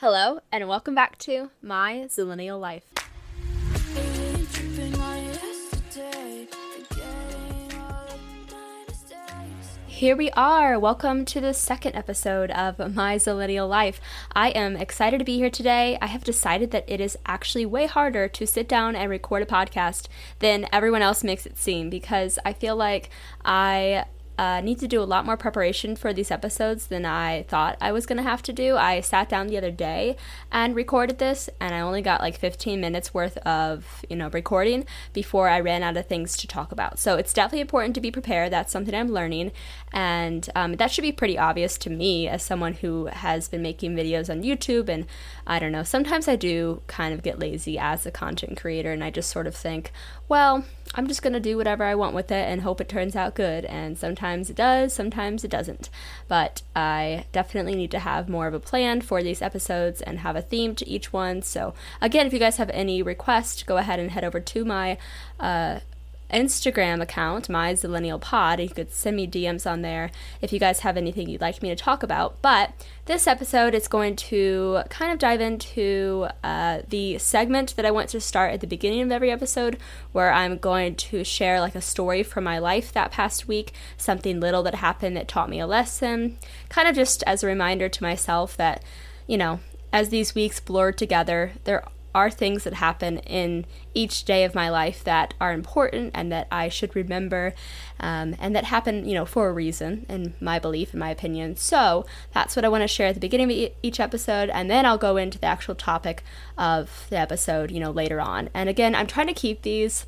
Hello, and welcome back to My Zillennial Life. Here we are. Welcome to the second episode of My Zillennial Life. I am excited to be here today. I have decided that it is actually way harder to sit down and record a podcast than everyone else makes it seem because I feel like I uh, need to do a lot more preparation for these episodes than I thought I was going to have to do. I sat down the other day and recorded this, and I only got like 15 minutes worth of, you know, recording before I ran out of things to talk about. So it's definitely important to be prepared. That's something I'm learning, and um, that should be pretty obvious to me as someone who has been making videos on YouTube. And I don't know, sometimes I do kind of get lazy as a content creator, and I just sort of think, well, I'm just going to do whatever I want with it and hope it turns out good. And sometimes it does, sometimes it doesn't. But I definitely need to have more of a plan for these episodes and have a theme to each one. So, again, if you guys have any requests, go ahead and head over to my uh, Instagram account, my Zillennial Pod. You could send me DMs on there if you guys have anything you'd like me to talk about. But this episode is going to kind of dive into uh, the segment that I want to start at the beginning of every episode, where I'm going to share like a story from my life that past week, something little that happened that taught me a lesson, kind of just as a reminder to myself that, you know, as these weeks blur together, there are things that happen in each day of my life that are important and that I should remember um, and that happen, you know, for a reason, in my belief, in my opinion. So that's what I want to share at the beginning of each episode, and then I'll go into the actual topic of the episode, you know, later on. And again, I'm trying to keep these,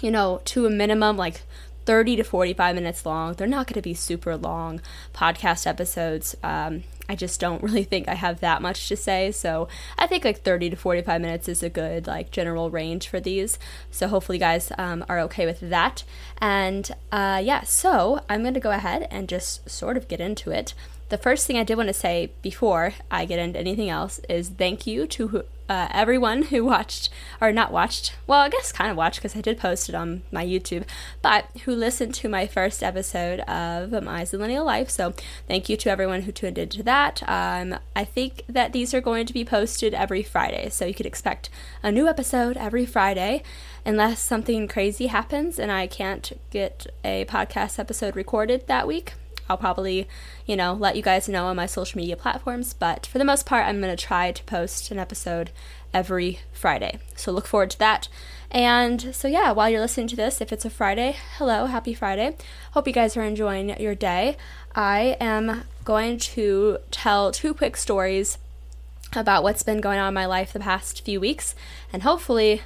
you know, to a minimum, like 30 to 45 minutes long. They're not going to be super long podcast episodes. Um, I just don't really think I have that much to say. So I think like 30 to 45 minutes is a good like general range for these. So hopefully you guys um, are okay with that. And uh, yeah, so I'm going to go ahead and just sort of get into it. The first thing I did want to say before I get into anything else is thank you to uh, everyone who watched, or not watched, well, I guess kind of watched because I did post it on my YouTube, but who listened to my first episode of My Zillennial Life. So thank you to everyone who tuned into that. Um, I think that these are going to be posted every Friday, so you could expect a new episode every Friday unless something crazy happens and I can't get a podcast episode recorded that week. I'll probably, you know, let you guys know on my social media platforms. But for the most part, I'm going to try to post an episode every Friday. So look forward to that. And so, yeah, while you're listening to this, if it's a Friday, hello, happy Friday. Hope you guys are enjoying your day. I am going to tell two quick stories about what's been going on in my life the past few weeks and hopefully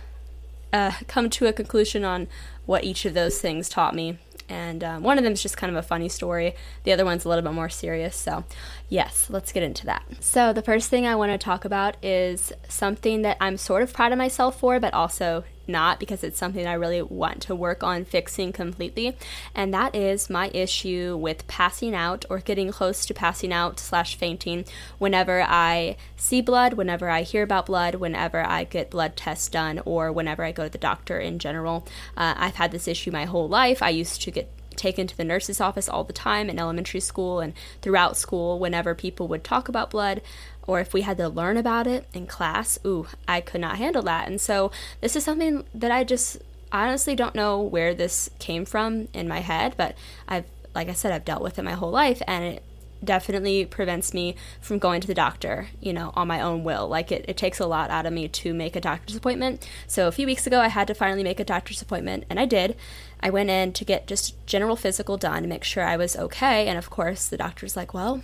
uh, come to a conclusion on what each of those things taught me and um, one of them is just kind of a funny story. The other one's a little bit more serious. So, yes, let's get into that. So, the first thing I want to talk about is something that I'm sort of proud of myself for, but also not because it's something I really want to work on fixing completely, and that is my issue with passing out or getting close to passing out slash fainting whenever I see blood, whenever I hear about blood, whenever I get blood tests done, or whenever I go to the doctor in general. Uh, I've had this issue my whole life. I used to get taken to the nurse's office all the time in elementary school and throughout school whenever people would talk about blood or if we had to learn about it in class. Ooh, I could not handle that. And so this is something that I just honestly don't know where this came from in my head, but I've like I said I've dealt with it my whole life and it definitely prevents me from going to the doctor, you know, on my own will. Like it, it takes a lot out of me to make a doctor's appointment. So a few weeks ago I had to finally make a doctor's appointment and I did. I went in to get just general physical done to make sure I was okay. And of course, the doctor's like, well,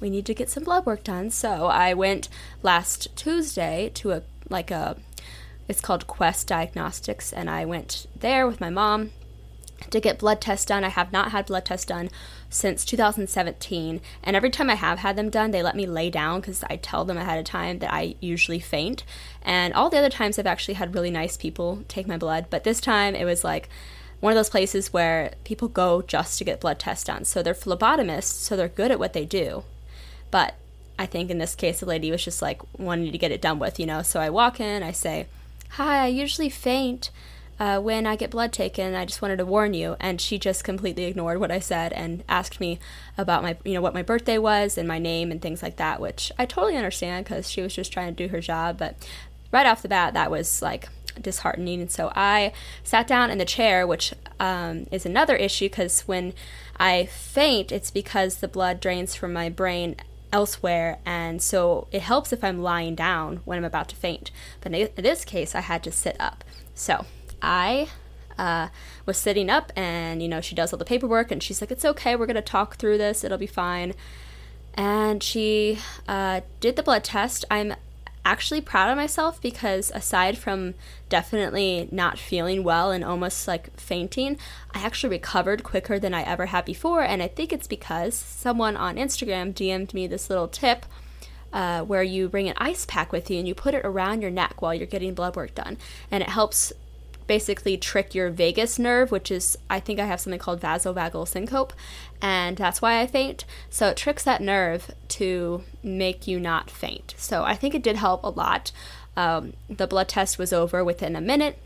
we need to get some blood work done. So I went last Tuesday to a, like a, it's called Quest Diagnostics. And I went there with my mom to get blood tests done. I have not had blood tests done since 2017. And every time I have had them done, they let me lay down because I tell them ahead of time that I usually faint. And all the other times I've actually had really nice people take my blood. But this time it was like, one of those places where people go just to get blood tests done. So they're phlebotomists, so they're good at what they do. But I think in this case, the lady was just like wanting to get it done with, you know. So I walk in, I say, Hi, I usually faint uh, when I get blood taken, I just wanted to warn you. And she just completely ignored what I said and asked me about my, you know, what my birthday was and my name and things like that, which I totally understand because she was just trying to do her job. But right off the bat, that was like disheartening. And so I sat down in the chair, which um, is another issue because when I faint, it's because the blood drains from my brain elsewhere, and so it helps if I'm lying down when I'm about to faint. But in this case, I had to sit up. So I uh, was sitting up, and you know, she does all the paperwork, and she's like, It's okay, we're gonna talk through this, it'll be fine. And she uh, did the blood test. I'm actually proud of myself because aside from definitely not feeling well and almost like fainting, I actually recovered quicker than I ever had before. And I think it's because someone on Instagram DM'd me this little tip. Uh, where you bring an ice pack with you and you put it around your neck while you're getting blood work done. And it helps basically trick your vagus nerve, which is, I think I have something called vasovagal syncope, and that's why I faint. So it tricks that nerve to make you not faint. So I think it did help a lot. Um, the blood test was over within a minute,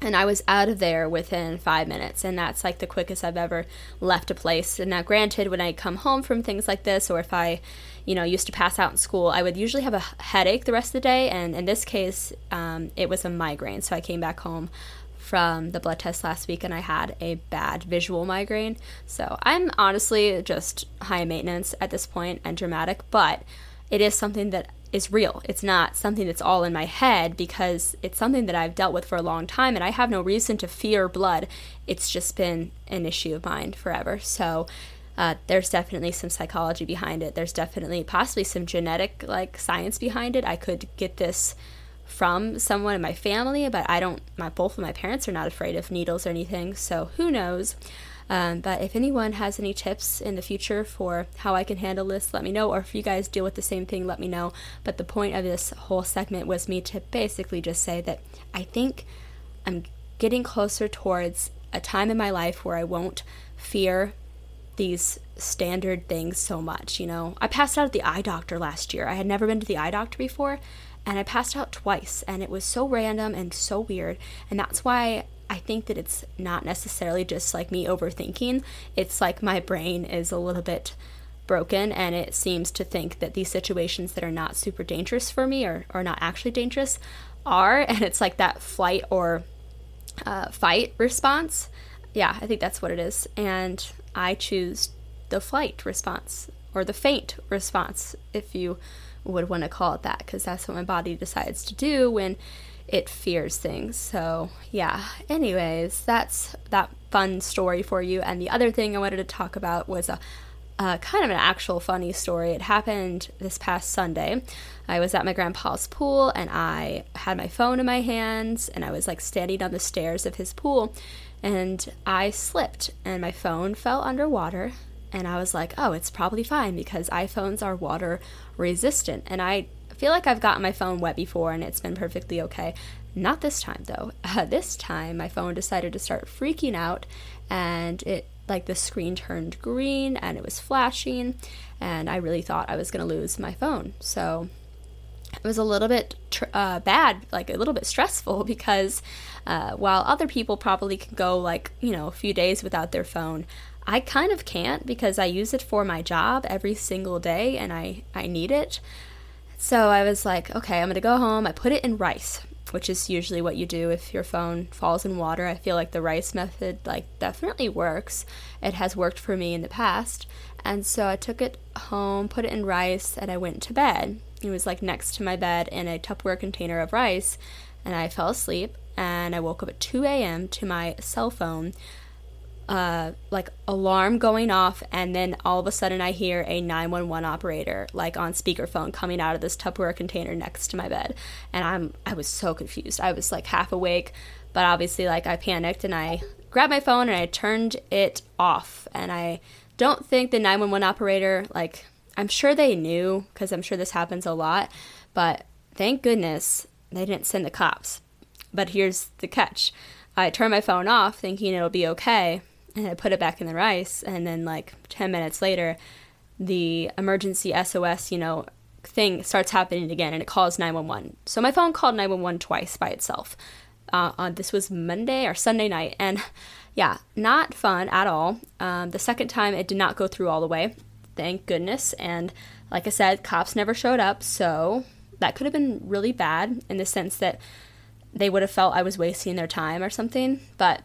and I was out of there within five minutes, and that's like the quickest I've ever left a place. And now, granted, when I come home from things like this, or if I, you know, used to pass out in school, I would usually have a headache the rest of the day, and in this case, um, it was a migraine. So I came back home from the blood test last week, and I had a bad visual migraine. So I'm honestly just high maintenance at this point and dramatic, but it is something that is real. It's not something that's all in my head because it's something that I've dealt with for a long time and I have no reason to fear blood. It's just been an issue of mine forever. So uh, there's definitely some psychology behind it. There's definitely possibly some genetic like science behind it. I could get this from someone in my family, but I don't. My both of my parents are not afraid of needles or anything. So who knows? Um, but if anyone has any tips in the future for how I can handle this, let me know. Or if you guys deal with the same thing, let me know. But the point of this whole segment was me to basically just say that I think I'm getting closer towards a time in my life where I won't fear these standard things so much. You know, I passed out at the eye doctor last year. I had never been to the eye doctor before, and I passed out twice, and it was so random and so weird. And that's why I think that it's not necessarily just like me overthinking. It's like my brain is a little bit broken and it seems to think that these situations that are not super dangerous for me or, or not actually dangerous are. And it's like that flight or uh, fight response. Yeah, I think that's what it is. And I choose the flight response or the faint response, if you would want to call it that, because that's what my body decides to do when it fears things. So, yeah. Anyways, that's that fun story for you. And the other thing I wanted to talk about was a kind of an actual funny story. It happened this past Sunday. I was at my grandpa's pool and I had my phone in my hands and I was like standing on the stairs of his pool and I slipped and my phone fell underwater and I was like, "Oh, it's probably fine because iPhones are water resistant." And I feel like I've gotten my phone wet before and it's been perfectly okay. Not this time though. Uh, this time my phone decided to start freaking out and it like the screen turned green and it was flashing and I really thought I was going to lose my phone. So it was a little bit tr- uh, bad, like a little bit stressful because uh, while other people probably can go like, you know, a few days without their phone, I kind of can't because I use it for my job every single day and I, I need it. So I was like, okay, I'm going to go home. I put it in rice, which is usually what you do if your phone falls in water. I feel like the rice method like definitely works. It has worked for me in the past. And so I took it home, put it in rice, and I went to bed. It was like next to my bed in a Tupperware container of rice, and I fell asleep and I woke up at 2 a.m. to my cell phone uh, like alarm going off, and then all of a sudden I hear a 911 operator like on speakerphone coming out of this Tupperware container next to my bed, and I'm I was so confused. I was like half awake, but obviously like I panicked and I grabbed my phone and I turned it off, and I don't think the 911 operator like I'm sure they knew because I'm sure this happens a lot, but thank goodness they didn't send the cops. But here's the catch. I turned my phone off thinking it'll be okay, and I put it back in the rice. And then, like 10 minutes later, the emergency SOS, you know, thing starts happening again and it calls 911. So my phone called 911 twice by itself. uh, on this was Monday or Sunday night, and yeah, not fun at all. Um, the second time it did not go through all the way, thank goodness. And like I said, cops never showed up, so that could have been really bad in the sense that they would have felt I was wasting their time or something. But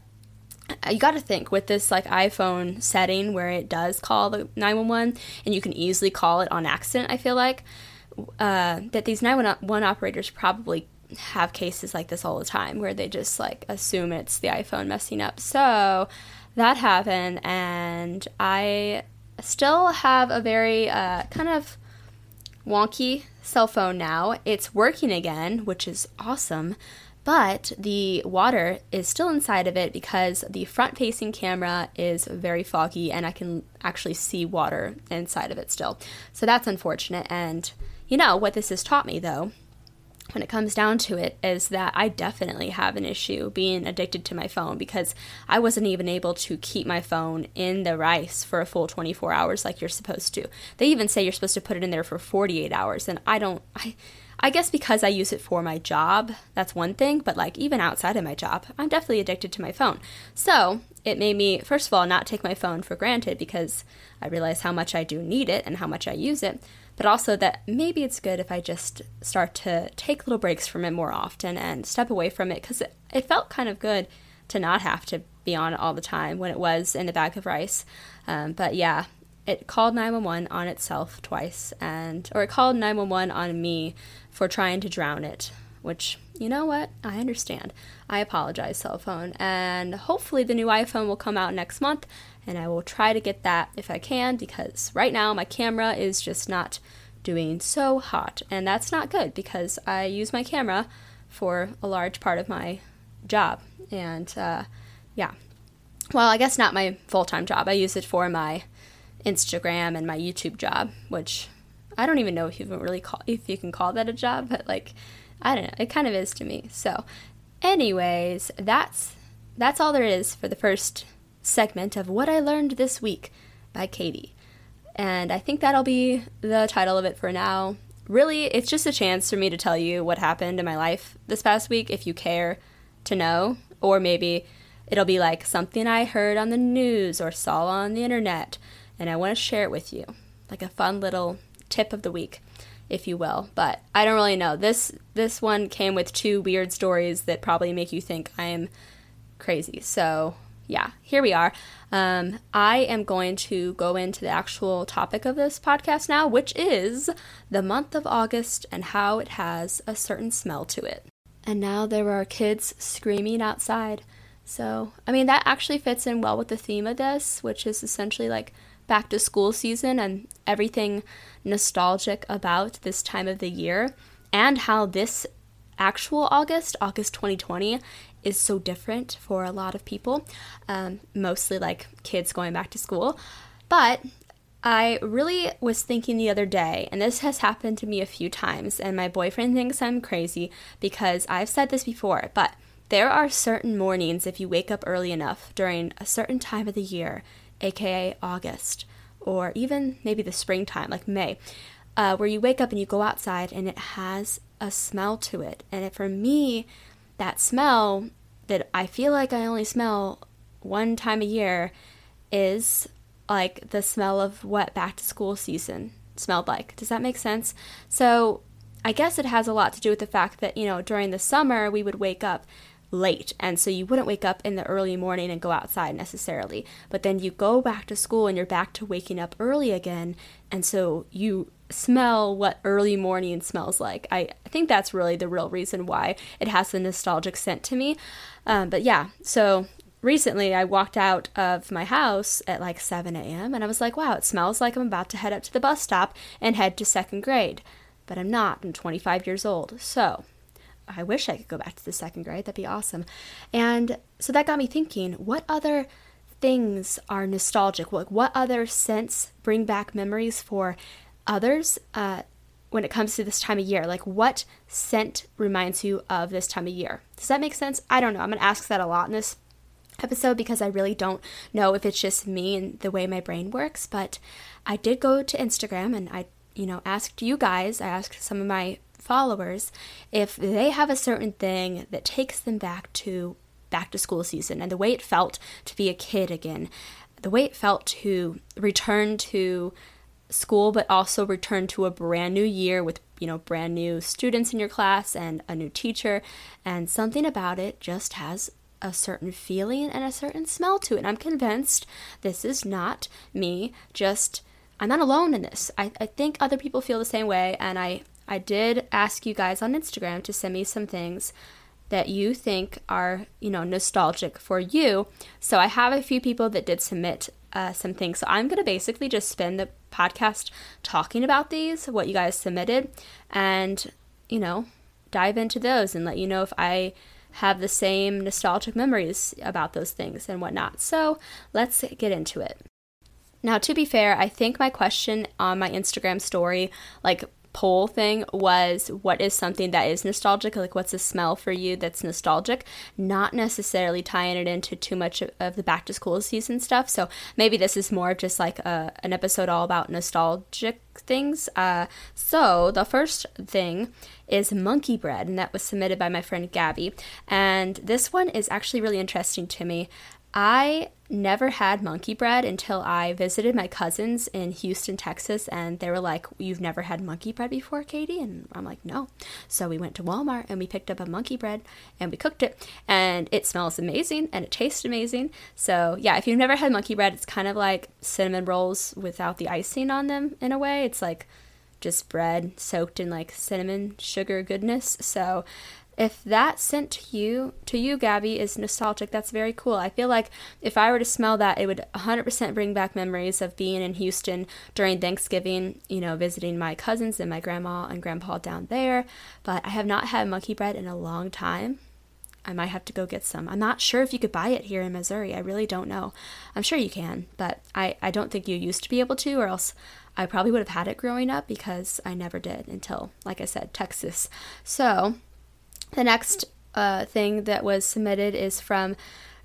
you got to think with this like iPhone setting where it does call the 911 and you can easily call it on accident, I feel like uh, that these 911 operators probably have cases like this all the time where they just like assume it's the iPhone messing up. So that happened, and I still have a very uh, kind of wonky cell phone now. It's working again, which is awesome, but the water is still inside of it because the front facing camera is very foggy and I can actually see water inside of it still. So that's unfortunate. And you know what this has taught me though when it comes down to it is that I definitely have an issue being addicted to my phone because I wasn't even able to keep my phone in the rice for a full 24 hours like you're supposed to. They even say you're supposed to put it in there for 48 hours and I don't I I guess because I use it for my job, that's one thing, but like even outside of my job, I'm definitely addicted to my phone. So, it made me first of all not take my phone for granted because I realize how much I do need it and how much I use it but also that maybe it's good if I just start to take little breaks from it more often and step away from it because it, it felt kind of good to not have to be on it all the time when it was in the bag of rice. Um, but yeah, it called 911 on itself twice, and or it called 911 on me for trying to drown it, which you know what? I understand. I apologize, cell phone, and hopefully the new iPhone will come out next month and I will try to get that if I can because right now my camera is just not doing so hot, and that's not good because I use my camera for a large part of my job, and uh, yeah. Well, I guess not my full time job. I use it for my Instagram and my YouTube job, which I don't even know if you can really call if you can call that a job, but like I don't know, it kind of is to me. So, anyways, that's that's all there is for the first segment of What I Learned This Week by Katie. And I think that'll be the title of it for now. Really, it's just a chance for me to tell you what happened in my life this past week if you care to know. Or maybe it'll be like something I heard on the news or saw on the internet, and I want to share it with you. Like a fun little tip of the week, if you will. But I don't really know. This this one came with two weird stories that probably make you think I am crazy. So yeah, here we are. Um, I am going to go into the actual topic of this podcast now, which is the month of August and how it has a certain smell to it. And now there are kids screaming outside. So, I mean, that actually fits in well with the theme of this, which is essentially like back to school season and everything nostalgic about this time of the year, and how this actual August, August 2020, is so different for a lot of people, um, mostly like kids going back to school. But I really was thinking the other day, and this has happened to me a few times, and my boyfriend thinks I'm crazy because I've said this before, but there are certain mornings if you wake up early enough during a certain time of the year, aka August, or even maybe the springtime, like May, uh, where you wake up and you go outside and it has a smell to it. And it, for me, that smell that I feel like I only smell one time a year is like the smell of what back to school season smelled like. Does that make sense? So I guess it has a lot to do with the fact that, you know, during the summer we would wake up late and so you wouldn't wake up in the early morning and go outside necessarily but then you go back to school and you're back to waking up early again and so you smell what early morning smells like. I, I think that's really the real reason why it has the nostalgic scent to me. Um, but yeah, so recently I walked out of my house at like 7 a.m. and I was like, wow, it smells like I'm about to head up to the bus stop and head to second grade. But I'm not. I'm 25 years old. So I wish I could go back to the second grade. That'd be awesome. And so that got me thinking what other things are nostalgic? What, what other scents bring back memories for others uh, when it comes to this time of year? Like, what scent reminds you of this time of year? Does that make sense? I don't know. I'm going to ask that a lot in this episode because I really don't know if it's just me and the way my brain works. But I did go to Instagram and I, you know, asked you guys, I asked some of my followers if they have a certain thing that takes them back to back to school season and the way it felt to be a kid again, the way it felt to return to school but also return to a brand new year with you know brand new students in your class and a new teacher and something about it just has a certain feeling and a certain smell to it. And I'm convinced this is not me just I'm not alone in this. I, I think other people feel the same way and I I did ask you guys on Instagram to send me some things that you think are, you know, nostalgic for you. So I have a few people that did submit uh, some things. So I'm going to basically just spend the podcast talking about these, what you guys submitted, and, you know, dive into those and let you know if I have the same nostalgic memories about those things and whatnot. So let's get into it. Now, to be fair, I think my question on my Instagram story, like poll thing was what is something that is nostalgic? Like what's a smell for you that's nostalgic? Not necessarily tying it into too much of, the back to school season stuff. So maybe this is more just like a, an episode all about nostalgic things. Uh, so the first thing is monkey bread and that was submitted by my friend gabby. And this one is actually really interesting to me I never had monkey bread until I visited my cousins in Houston, Texas, and they were like, You've never had monkey bread before, Katie? And I'm like, No. So we went to Walmart and we picked up a monkey bread and we cooked it, and it smells amazing and it tastes amazing. So, yeah, if you've never had monkey bread, it's kind of like cinnamon rolls without the icing on them in a way. It's like just bread soaked in like cinnamon sugar goodness. So if that scent to you to you gabby is nostalgic that's very cool i feel like if i were to smell that it would 100% bring back memories of being in houston during thanksgiving you know visiting my cousins and my grandma and grandpa down there but i have not had monkey bread in a long time I might have to go get some. I'm not sure if you could buy it here in Missouri. I really don't know. I'm sure you can, but I, I don't think you used to be able to, or else I probably would have had it growing up because I never did until, like I said, Texas. So the next uh, thing that was submitted is from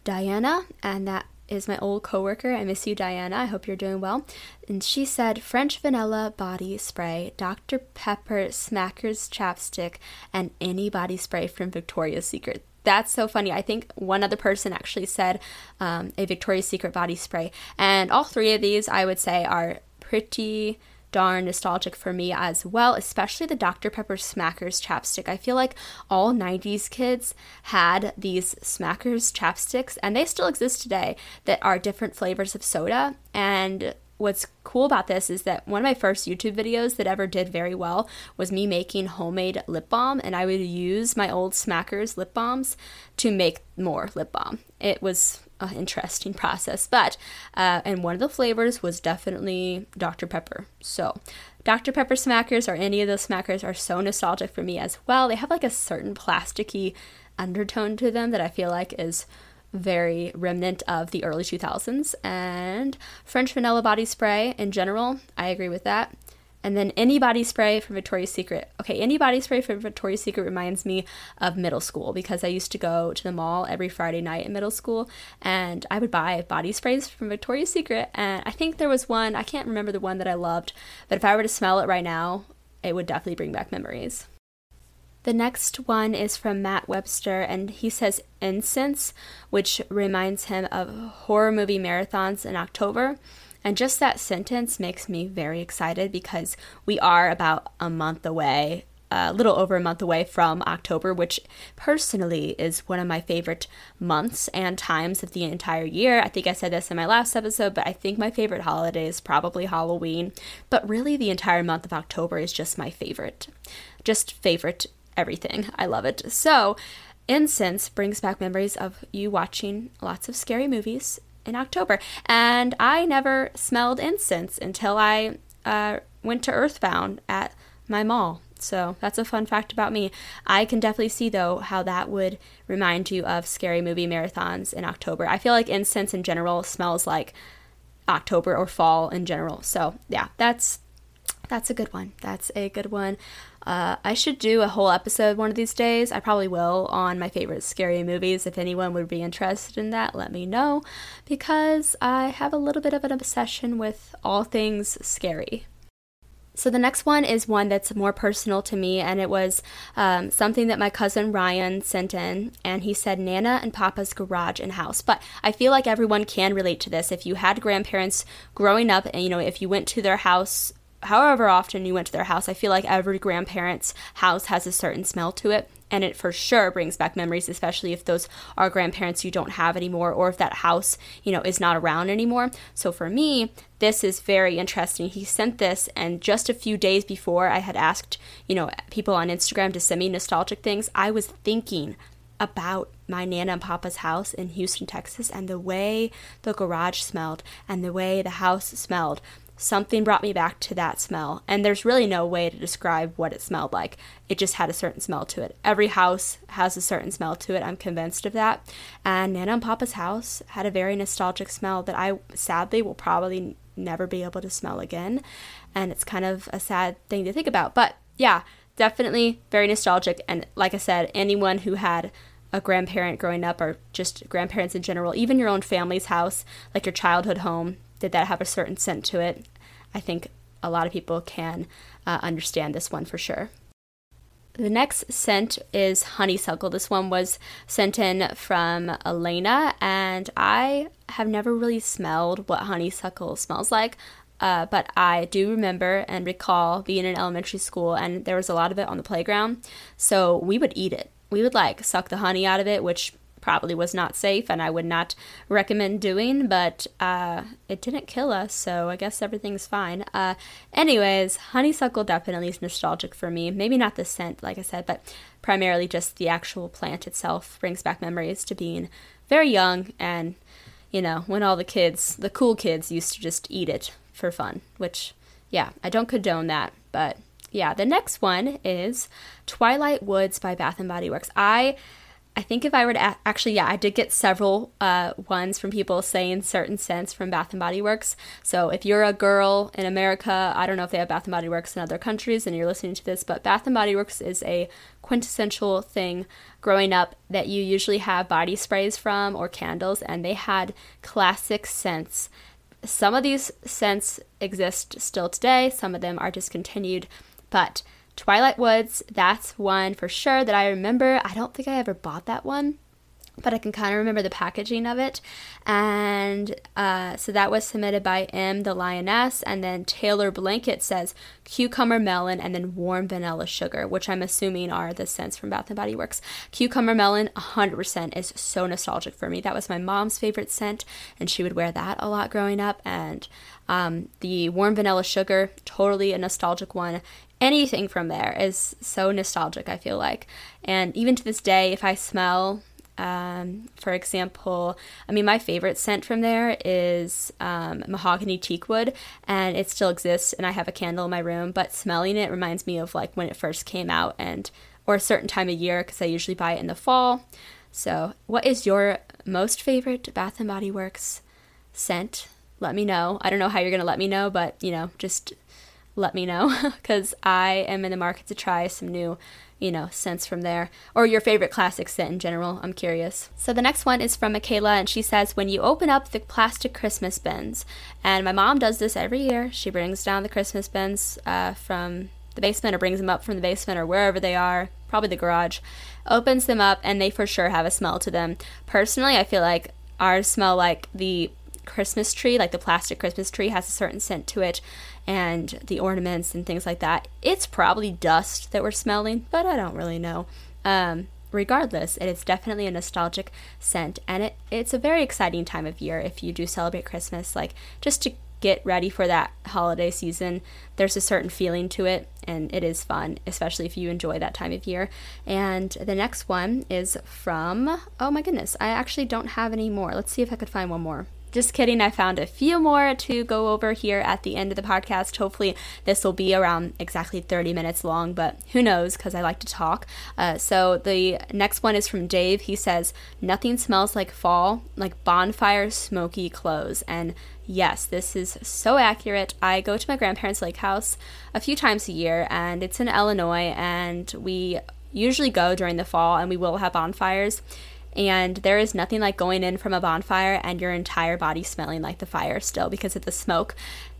Diana, and that is my old coworker. I miss you, Diana. I hope you're doing well. And she said French vanilla body spray, Dr. Pepper Smackers chapstick, and any body spray from Victoria's Secret. That's so funny. I think one other person actually said um, a Victoria's Secret body spray. And all three of these, I would say, are pretty darn nostalgic for me as well, especially the Dr. Pepper Smackers chapstick. I feel like all 90s kids had these Smackers chapsticks, and they still exist today that are different flavors of soda. And what's cool about this is that one of my first YouTube videos that ever did very well was me making homemade lip balm, and I would use my old Smackers lip balms to make more lip balm. It was interesting process. But, uh, and one of the flavors was definitely Dr. Pepper. So, Dr. Pepper smackers or any of those smackers are so nostalgic for me as well. They have like a certain plasticky undertone to them that I feel like is very remnant of the early 2000s. And French vanilla body spray in general, I agree with that. And then any body spray from Victoria's Secret. Okay, any body spray from Victoria's Secret reminds me of middle school because I used to go to the mall every Friday night in middle school and I would buy body sprays from Victoria's Secret. And I think there was one, I can't remember the one that I loved, but if I were to smell it right now, it would definitely bring back memories. The next one is from Matt Webster, and he says incense, which reminds him of horror movie marathons in October. And just that sentence makes me very excited because we are about a month away, a little over a month away from October, which personally is one of my favorite months and times of the entire year. I think I said this in my last episode, but I think my favorite holiday is probably Halloween. But really, the entire month of October is just my favorite. Just favorite everything. I love it. So, incense brings back memories of you watching lots of scary movies in October. And I never smelled incense until I uh, went to Earthbound at my mall. So that's a fun fact about me. I can definitely see, though, how that would remind you of scary movie marathons in October. I feel like incense in general smells like October or fall in general. So yeah, that's that's a good one. That's a good one. Uh, I should do a whole episode one of these days. I probably will on my favorite scary movies. If anyone would be interested in that, let me know because I have a little bit of an obsession with all things scary. So the next one is one that's more personal to me, and it was um, something that my cousin Ryan sent in, and he said Nana and Papa's garage and house. But I feel like everyone can relate to this. If you had grandparents growing up, and you know, if you went to their house however often you went to their house, I feel like every grandparent's house has a certain smell to it. And it for sure brings back memories, especially if those are grandparents you don't have anymore or if that house, you know, is not around anymore. So for me, this is very interesting. He sent this, and just a few days before I had asked, you know, people on Instagram to send me nostalgic things, I was thinking about my Nana and Papa's house in Houston, Texas, and the way the garage smelled and the way the house smelled something brought me back to that smell. And there's really no way to describe what it smelled like. It just had a certain smell to it. Every house has a certain smell to it. I'm convinced of that. And Nana and Papa's house had a very nostalgic smell that I sadly will probably never be able to smell again. And it's kind of a sad thing to think about. But yeah, definitely very nostalgic. And like I said, anyone who had a grandparent growing up or just grandparents in general, even your own family's house, like your childhood home, did that have a certain scent to it? I think a lot of people can uh, understand this one for sure. The next scent is honeysuckle. This one was sent in from Elena, and I have never really smelled what honeysuckle smells like. Uh, but I do remember and recall being in elementary school, and there was a lot of it on the playground. So we would eat it. We would like suck the honey out of it, which probably was not safe and I would not recommend doing, but uh, it didn't kill us, so I guess everything's fine. Uh, anyways, honeysuckle definitely is nostalgic for me. Maybe not the scent, like I said, but primarily just the actual plant itself brings back memories to being very young and, you know, when all the kids, the cool kids, used to just eat it for fun, which, yeah, I don't condone that, but yeah, the next one is Twilight Woods by Bath and Body Works. I I think if I were to actually, yeah, I did get several uh, ones from people saying certain scents from Bath and Body Works. So if you're a girl in America, I don't know if they have Bath and Body Works in other countries, and you're listening to this, but Bath and Body Works is a quintessential thing growing up that you usually have body sprays from or candles, and they had classic scents. Some of these scents exist still today. Some of them are discontinued, but Twilight Woods, that's one for sure that I remember. I don't think I ever bought that one, but I can kind of remember the packaging of it. And uh, so that was submitted by M, the Lioness, and then Taylor Blanket says cucumber melon and then warm vanilla sugar, which I'm assuming are the scents from Bath and Body Works. Cucumber melon, 100% is so nostalgic for me. That was my mom's favorite scent, and she would wear that a lot growing up. And um, the warm vanilla sugar, totally a nostalgic one anything from there is so nostalgic, I feel like. And even to this day, if I smell, um, for example, I mean, my favorite scent from there is um, mahogany teakwood, and it still exists, and I have a candle in my room, but smelling it reminds me of like when it first came out and or a certain time of year because I usually buy it in the fall. So, what is your most favorite Bath and Body Works scent? Let me know. I don't know how you're to let me know, but you know, just let me know because I am in the market to try some new, you know, scents from there or your favorite classic scent in general. I'm curious. So the next one is from Michaela and she says, When you open up the plastic Christmas bins, and my mom does this every year, she brings down the Christmas bins uh, from the basement or brings them up from the basement or wherever they are, probably the garage, opens them up, and they for sure have a smell to them. Personally, I feel like ours smell like the Christmas tree, like the plastic Christmas tree, has a certain scent to it, and the ornaments and things like that. It's probably dust that we're smelling, but I don't really know. Um, regardless, it is definitely a nostalgic scent, and it, it's a very exciting time of year if you do celebrate Christmas. Like, just to get ready for that holiday season, there's a certain feeling to it, and it is fun, especially if you enjoy that time of year. And the next one is from, oh my goodness, I actually don't have any more. Let's see if I could find one more. Just kidding. I found a few more to go over here at the end of the podcast. Hopefully, this will be around exactly 30 minutes long, but who knows because I like to talk. Uh, so, the next one is from Dave. He says, Nothing smells like fall, like bonfire smoky clothes. And yes, this is so accurate. I go to my grandparents' lake house a few times a year, and it's in Illinois, and we usually go during the fall, and we will have bonfires. And there is nothing like going in from a bonfire and your entire body smelling like the fire still because of the smoke.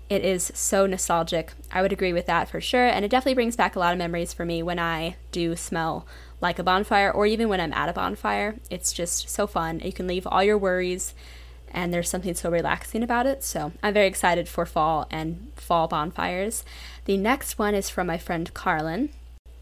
it is so nostalgic. I would agree with that for sure. And it definitely brings back a lot of memories for me when I do smell like a bonfire or even when I'm at a bonfire. It's just so fun. You can leave all your worries and there's something so relaxing about it. So I'm very excited for fall and fall bonfires. The next one is from my friend Carlin.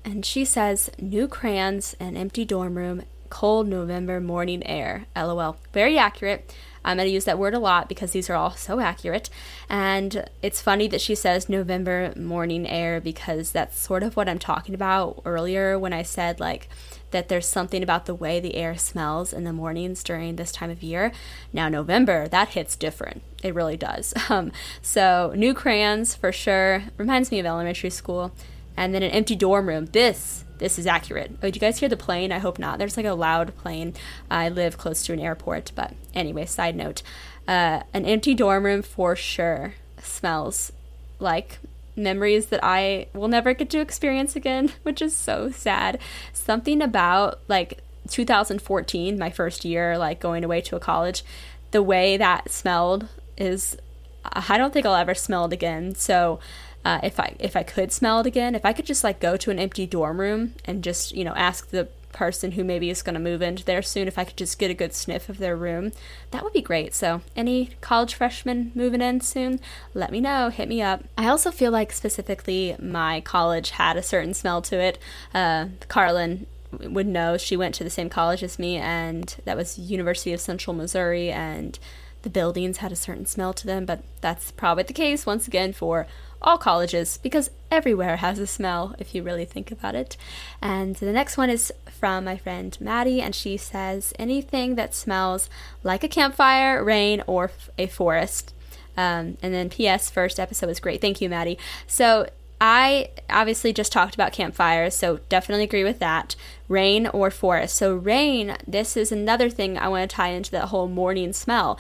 And she says, New crayons, an empty dorm room, cold November morning air. LOL. Very accurate. I'm going to use that word a lot because these are all so accurate. And it's funny that she says November morning air because that's sort of what I'm talking about earlier when I said, like, that there's something about the way the air smells in the mornings during this time of year. Now, November, that hits different. It really does. Um, so, new crayons for sure. Reminds me of elementary school. And then an empty dorm room. This this is accurate. Oh, did you guys hear the plane? I hope not. There's like a loud plane. I live close to an airport, but anyway, side note. Uh, an empty dorm room for sure smells like memories that I will never get to experience again, which is so sad. Something about like 2014, my first year, like going away to a college, the way that smelled is, I don't think I'll ever smell it again. So, uh, if I if I could smell it again, if I could just like go to an empty dorm room and just you know ask the person who maybe is going to move into there soon, if I could just get a good sniff of their room, that would be great. So, any college freshmen moving in soon, let me know, hit me up. I also feel like specifically my college had a certain smell to it. Uh, Carlin would know she went to the same college as me, and that was University of Central Missouri, and the buildings had a certain smell to them, but that's probably the case once again for all colleges because everywhere has a smell if you really think about it. And the next one is from my friend Maddie, and she says anything that smells like a campfire, rain, or a forest. Um, and then P.S. First episode was great. Thank you, Maddie. So I obviously just talked about campfires, so definitely agree with that. Rain or forest. So, rain, this is another thing I want to tie into that whole morning smell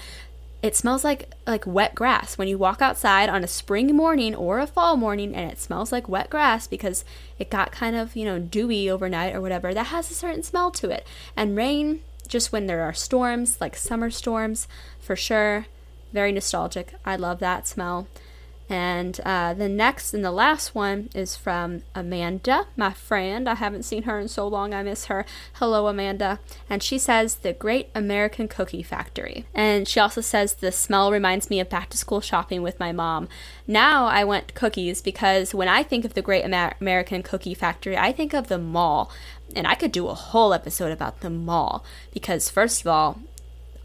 it smells like like wet grass. When you walk outside on a spring morning or a fall morning and it smells like wet grass because it got kind of you know dewy overnight or whatever that has a certain smell to it. And rain just when there are storms like summer storms for sure very nostalgic. I love that smell and uh, the next and the last one is from Amanda, my friend. I haven't seen her in so long, I miss her. Hello, Amanda. And she says, The Great American Cookie Factory. And she also says, The smell reminds me of back to school shopping with my mom. Now I went cookies because when I think of the Great Amer- American Cookie Factory, I think of the mall. And I could do a whole episode about the mall because, first of all,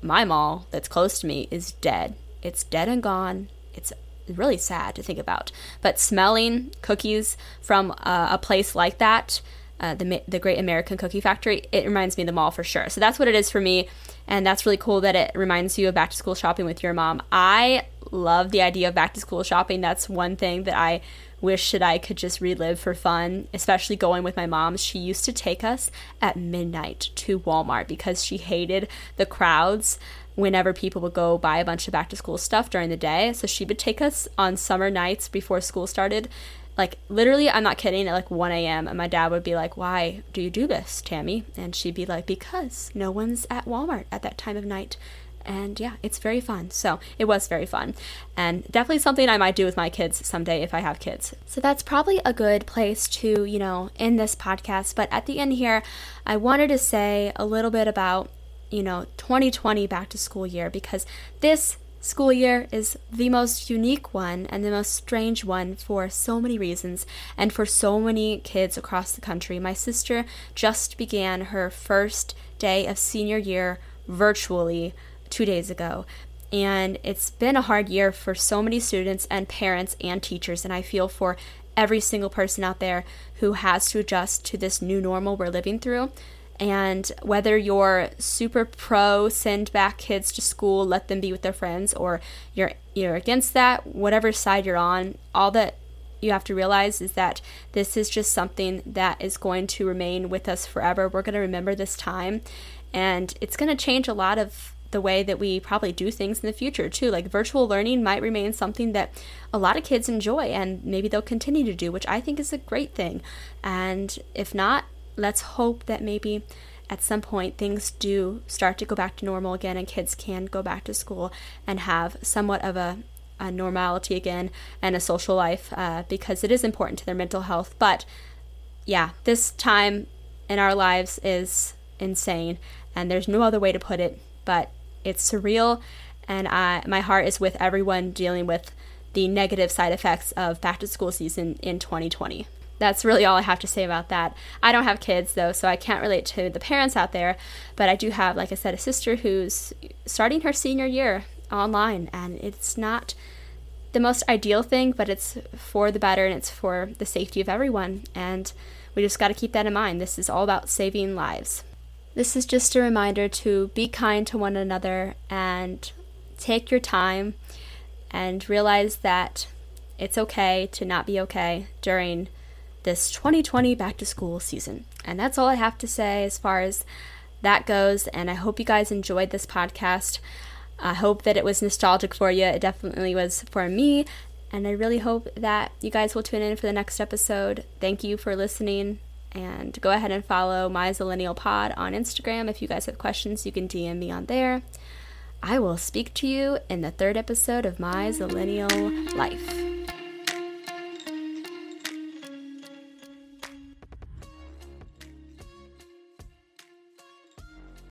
my mall that's close to me is dead. It's dead and gone. It's really sad to think about. But smelling cookies from uh, a place like that, uh, the the Great American Cookie Factory, it reminds me of the mall for sure. So that's what it is for me, and that's really cool that it reminds you of back to school shopping with your mom. I love the idea of back to school shopping. That's one thing that I wish that I could just relive for fun, especially going with my mom. She used to take us at midnight to Walmart because she hated the crowds whenever people would go buy a bunch of back to school stuff during the day. So she would take us on summer nights before school started. Like, literally, I'm not kidding, at like 1 a.m. And my dad would be like, Why do you do this, Tammy? And she'd be like, Because no one's at Walmart at that time of night. And yeah, it's very fun. So it was very fun. And definitely something I might do with my kids someday if I have kids. So that's probably a good place to, you know, end this podcast. But at the end here, I wanted to say a little bit about you know, 2020 back to school year because this school year is the most unique one and the most strange one for so many reasons and for so many kids across the country. My sister just began her first day of senior year virtually two days ago. And it's been a hard year for so many students and parents and teachers. And I feel for every single person out there who has to adjust to this new normal we're living through. And whether you're super pro send back kids to school, let them be with their friends, or you're you're against that, whatever side you're on, all that you have to realize is that this is just something that is going to remain with us forever. We're going to remember this time, and it's going to change a lot of the way that we probably do things in the future too. Like virtual learning might remain something that a lot of kids enjoy and maybe they'll continue to do, which I think is a great thing. And if not, let's hope that maybe at some point things do start to go back to normal again and kids can go back to school and have somewhat of a a normality again and a social life uh, because it is important to their mental health. But yeah, this time in our lives is insane, and there's no other way to put it. But it's surreal, and I my heart is with everyone dealing with the negative side effects of back to school season in 2020. That's really all I have to say about that. I don't have kids though, so I can't relate to the parents out there, but I do have, like I said, a sister who's starting her senior year online, and it's not the most ideal thing, but it's for the better and it's for the safety of everyone. And we just got to keep that in mind. This is all about saving lives. This is just a reminder to be kind to one another and take your time and realize that it's okay to not be okay during this 2020 back to school season. And that's all I have to say as far as that goes. And I hope you guys enjoyed this podcast. I hope that it was nostalgic for you. It definitely was for me. And I really hope that you guys will tune in for the next episode. Thank you for listening. And go ahead and follow My Zillennial Pod on Instagram. If you guys have questions, you can DM me on there. I will speak to you in the third episode of My Zillennial Life.